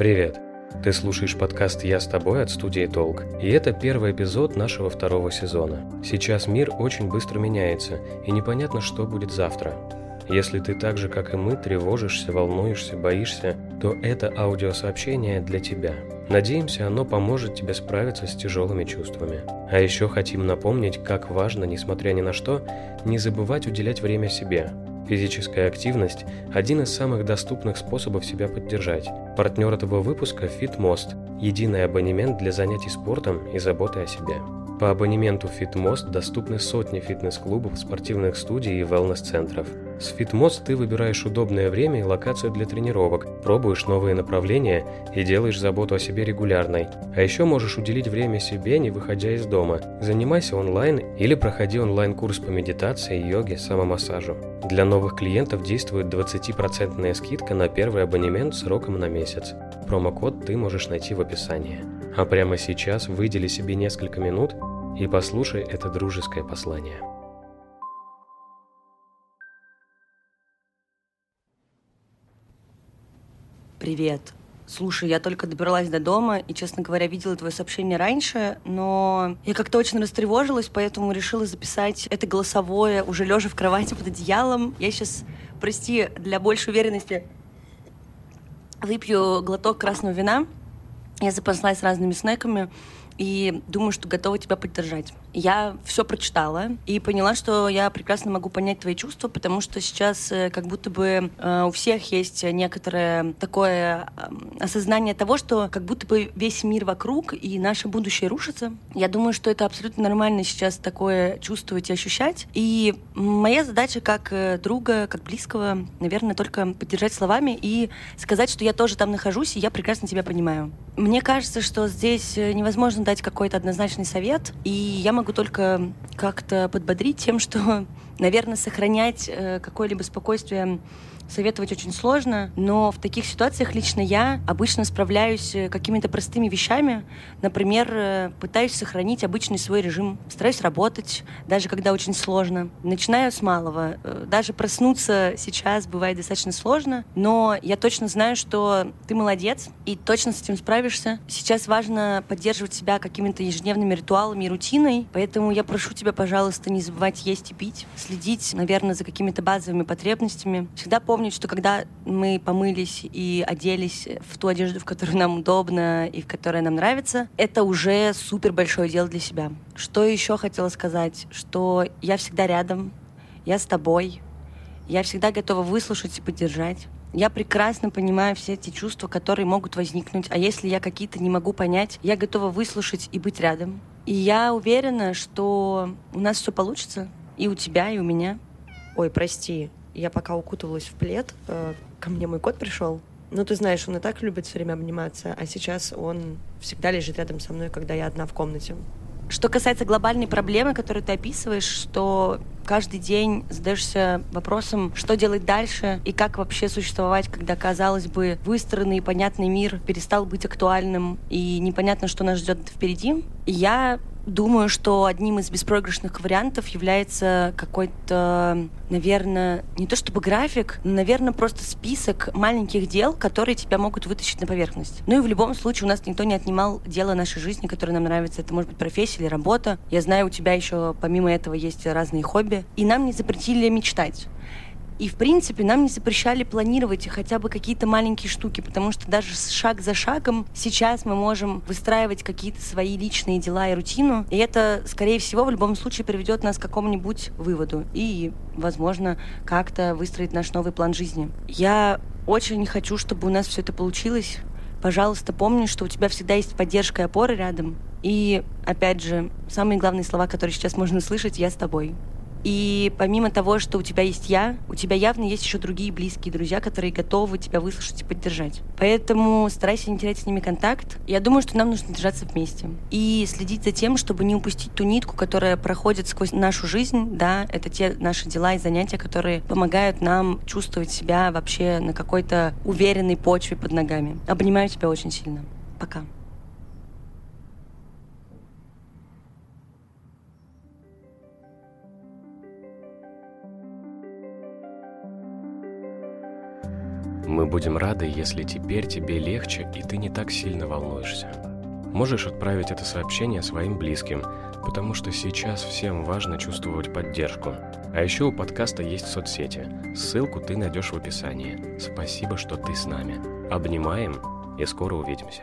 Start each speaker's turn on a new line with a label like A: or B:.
A: Привет! Ты слушаешь подкаст «Я с тобой» от студии «Толк». И это первый эпизод нашего второго сезона. Сейчас мир очень быстро меняется, и непонятно, что будет завтра. Если ты так же, как и мы, тревожишься, волнуешься, боишься, то это аудиосообщение для тебя. Надеемся, оно поможет тебе справиться с тяжелыми чувствами. А еще хотим напомнить, как важно, несмотря ни на что, не забывать уделять время себе, Физическая активность – один из самых доступных способов себя поддержать. Партнер этого выпуска – FitMost – единый абонемент для занятий спортом и заботы о себе. По абонементу FitMost доступны сотни фитнес-клубов, спортивных студий и wellness-центров – с FitMods ты выбираешь удобное время и локацию для тренировок, пробуешь новые направления и делаешь заботу о себе регулярной. А еще можешь уделить время себе, не выходя из дома. Занимайся онлайн или проходи онлайн-курс по медитации, йоге, самомассажу. Для новых клиентов действует 20% скидка на первый абонемент сроком на месяц. Промокод ты можешь найти в описании. А прямо сейчас выдели себе несколько минут и послушай это дружеское послание.
B: Привет. Слушай, я только добралась до дома и, честно говоря, видела твое сообщение раньше, но я как-то очень растревожилась, поэтому решила записать это голосовое уже лежа в кровати под одеялом. Я сейчас, прости, для большей уверенности выпью глоток красного вина. Я запаслась разными снеками и думаю, что готова тебя поддержать я все прочитала и поняла, что я прекрасно могу понять твои чувства, потому что сейчас э, как будто бы э, у всех есть некоторое такое осознание того, что как будто бы весь мир вокруг и наше будущее рушится. Я думаю, что это абсолютно нормально сейчас такое чувствовать и ощущать. И моя задача как э, друга, как близкого, наверное, только поддержать словами и сказать, что я тоже там нахожусь, и я прекрасно тебя понимаю. Мне кажется, что здесь невозможно дать какой-то однозначный совет, и я могу только как-то подбодрить тем, что, наверное, сохранять э, какое-либо спокойствие советовать очень сложно, но в таких ситуациях лично я обычно справляюсь э, какими-то простыми вещами. Например, э, пытаюсь сохранить обычный свой режим, стараюсь работать, даже когда очень сложно. Начинаю с малого. Э, даже проснуться сейчас бывает достаточно сложно, но я точно знаю, что ты молодец и точно с этим справишься. Сейчас важно поддерживать себя какими-то ежедневными ритуалами и рутиной, поэтому я прошу тебя, пожалуйста, не забывать есть и пить, следить, наверное, за какими-то базовыми потребностями. Всегда помнить, помнить, что когда мы помылись и оделись в ту одежду, в которой нам удобно и в которой нам нравится, это уже супер большое дело для себя. Что еще хотела сказать? Что я всегда рядом, я с тобой, я всегда готова выслушать и поддержать. Я прекрасно понимаю все эти чувства, которые могут возникнуть. А если я какие-то не могу понять, я готова выслушать и быть рядом. И я уверена, что у нас все получится. И у тебя, и у меня.
C: Ой, прости, я пока укутывалась в плед, э, ко мне мой кот пришел. Ну, ты знаешь, он и так любит все время обниматься, а сейчас он всегда лежит рядом со мной, когда я одна в комнате.
B: Что касается глобальной проблемы, которую ты описываешь, что каждый день задаешься вопросом, что делать дальше и как вообще существовать, когда, казалось бы, выстроенный и понятный мир перестал быть актуальным и непонятно, что нас ждет впереди. Я Думаю, что одним из беспроигрышных вариантов является какой-то, наверное, не то чтобы график, но, наверное, просто список маленьких дел, которые тебя могут вытащить на поверхность. Ну и в любом случае у нас никто не отнимал дело нашей жизни, которое нам нравится. Это может быть профессия или работа. Я знаю, у тебя еще помимо этого есть разные хобби. И нам не запретили мечтать. И, в принципе, нам не запрещали планировать хотя бы какие-то маленькие штуки, потому что даже шаг за шагом сейчас мы можем выстраивать какие-то свои личные дела и рутину. И это, скорее всего, в любом случае приведет нас к какому-нибудь выводу. И, возможно, как-то выстроить наш новый план жизни. Я очень хочу, чтобы у нас все это получилось. Пожалуйста, помни, что у тебя всегда есть поддержка и опора рядом. И, опять же, самые главные слова, которые сейчас можно услышать, я с тобой. И помимо того, что у тебя есть я, у тебя явно есть еще другие близкие друзья, которые готовы тебя выслушать и поддержать. Поэтому старайся не терять с ними контакт. Я думаю, что нам нужно держаться вместе. И следить за тем, чтобы не упустить ту нитку, которая проходит сквозь нашу жизнь. Да, это те наши дела и занятия, которые помогают нам чувствовать себя вообще на какой-то уверенной почве под ногами. Обнимаю тебя очень сильно. Пока.
A: Мы будем рады, если теперь тебе легче и ты не так сильно волнуешься. Можешь отправить это сообщение своим близким, потому что сейчас всем важно чувствовать поддержку. А еще у подкаста есть соцсети. Ссылку ты найдешь в описании. Спасибо, что ты с нами. Обнимаем и скоро увидимся.